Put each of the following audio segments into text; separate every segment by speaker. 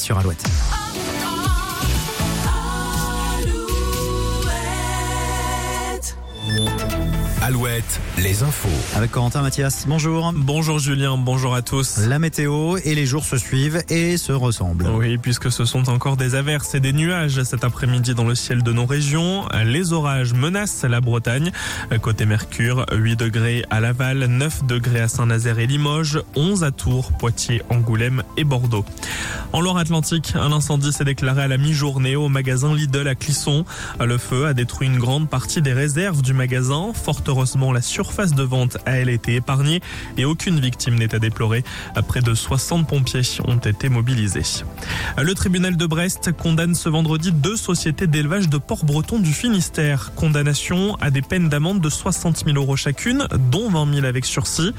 Speaker 1: sur Alouette.
Speaker 2: Alouette, les infos.
Speaker 1: Avec Corentin Mathias, bonjour.
Speaker 3: Bonjour Julien, bonjour à tous.
Speaker 1: La météo et les jours se suivent et se ressemblent.
Speaker 3: Oui, puisque ce sont encore des averses et des nuages cet après-midi dans le ciel de nos régions. Les orages menacent la Bretagne. Côté Mercure, 8 degrés à Laval, 9 degrés à Saint-Nazaire et Limoges, 11 à Tours, Poitiers, Angoulême et Bordeaux. En Loire-Atlantique, un incendie s'est déclaré à la mi-journée au magasin Lidl à Clisson. Le feu a détruit une grande partie des réserves du magasin. Fort heureusement, la surface de vente a elle été épargnée et aucune victime n'est à déplorer. Près de 60 pompiers ont été mobilisés. Le tribunal de Brest condamne ce vendredi deux sociétés d'élevage de porc breton du Finistère. Condamnation à des peines d'amende de 60 000 euros chacune, dont 20 000 avec sursis.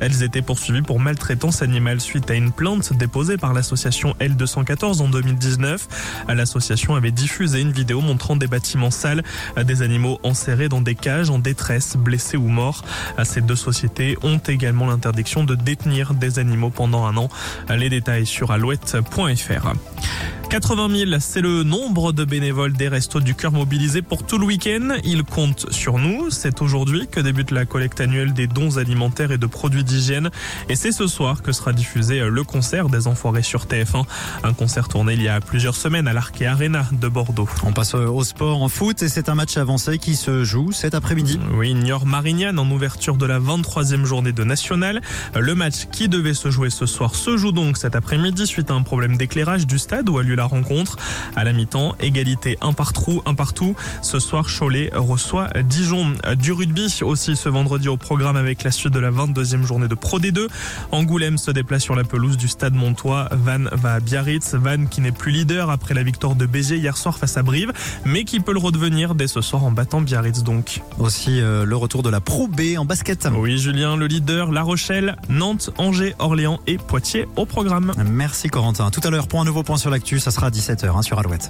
Speaker 3: Elles étaient poursuivies pour maltraitance animale suite à une plainte déposée par l'association L214 en 2019. L'association avait diffusé une vidéo montrant des bâtiments sales, des animaux enserrés dans des cages en détresse, blessés ou morts. Ces deux sociétés ont également l'interdiction de détenir des animaux pendant un an. Les détails sur alouette.fr. 80 000, c'est le nombre de bénévoles des Restos du Cœur mobilisés pour tout le week-end. Ils comptent sur nous. C'est aujourd'hui que débute la collecte annuelle des dons alimentaires et de produits d'hygiène. Et c'est ce soir que sera diffusé le concert des Enfoirés sur TF1. Un concert tourné il y a plusieurs semaines à l'Arkea Arena de Bordeaux.
Speaker 1: On passe au sport en foot et c'est un match avancé qui se joue cet après-midi.
Speaker 3: Oui, Niort-Marignane en ouverture de la 23e journée de National. Le match qui devait se jouer ce soir se joue donc cet après-midi suite à un problème d'éclairage du stade où a lieu la rencontre. À la mi-temps, égalité un partout, un partout. Ce soir, Cholet reçoit Dijon. Du rugby aussi ce vendredi au programme avec la suite de la 22e journée de Pro D2. Angoulême se déplace sur la pelouse du stade Montois. Van va à Biarritz. Van qui n'est plus leader après la victoire de Béziers hier soir face à Brive, mais qui peut le redevenir dès ce soir en battant Biarritz donc.
Speaker 1: Aussi euh, le retour de la Pro B en basket.
Speaker 3: Oui, Julien, le leader, La Rochelle, Nantes, Angers, Orléans et Poitiers au programme.
Speaker 1: Merci Corentin. Tout à l'heure pour un nouveau point sur l'actu ça sera à 17h hein, sur Alouette.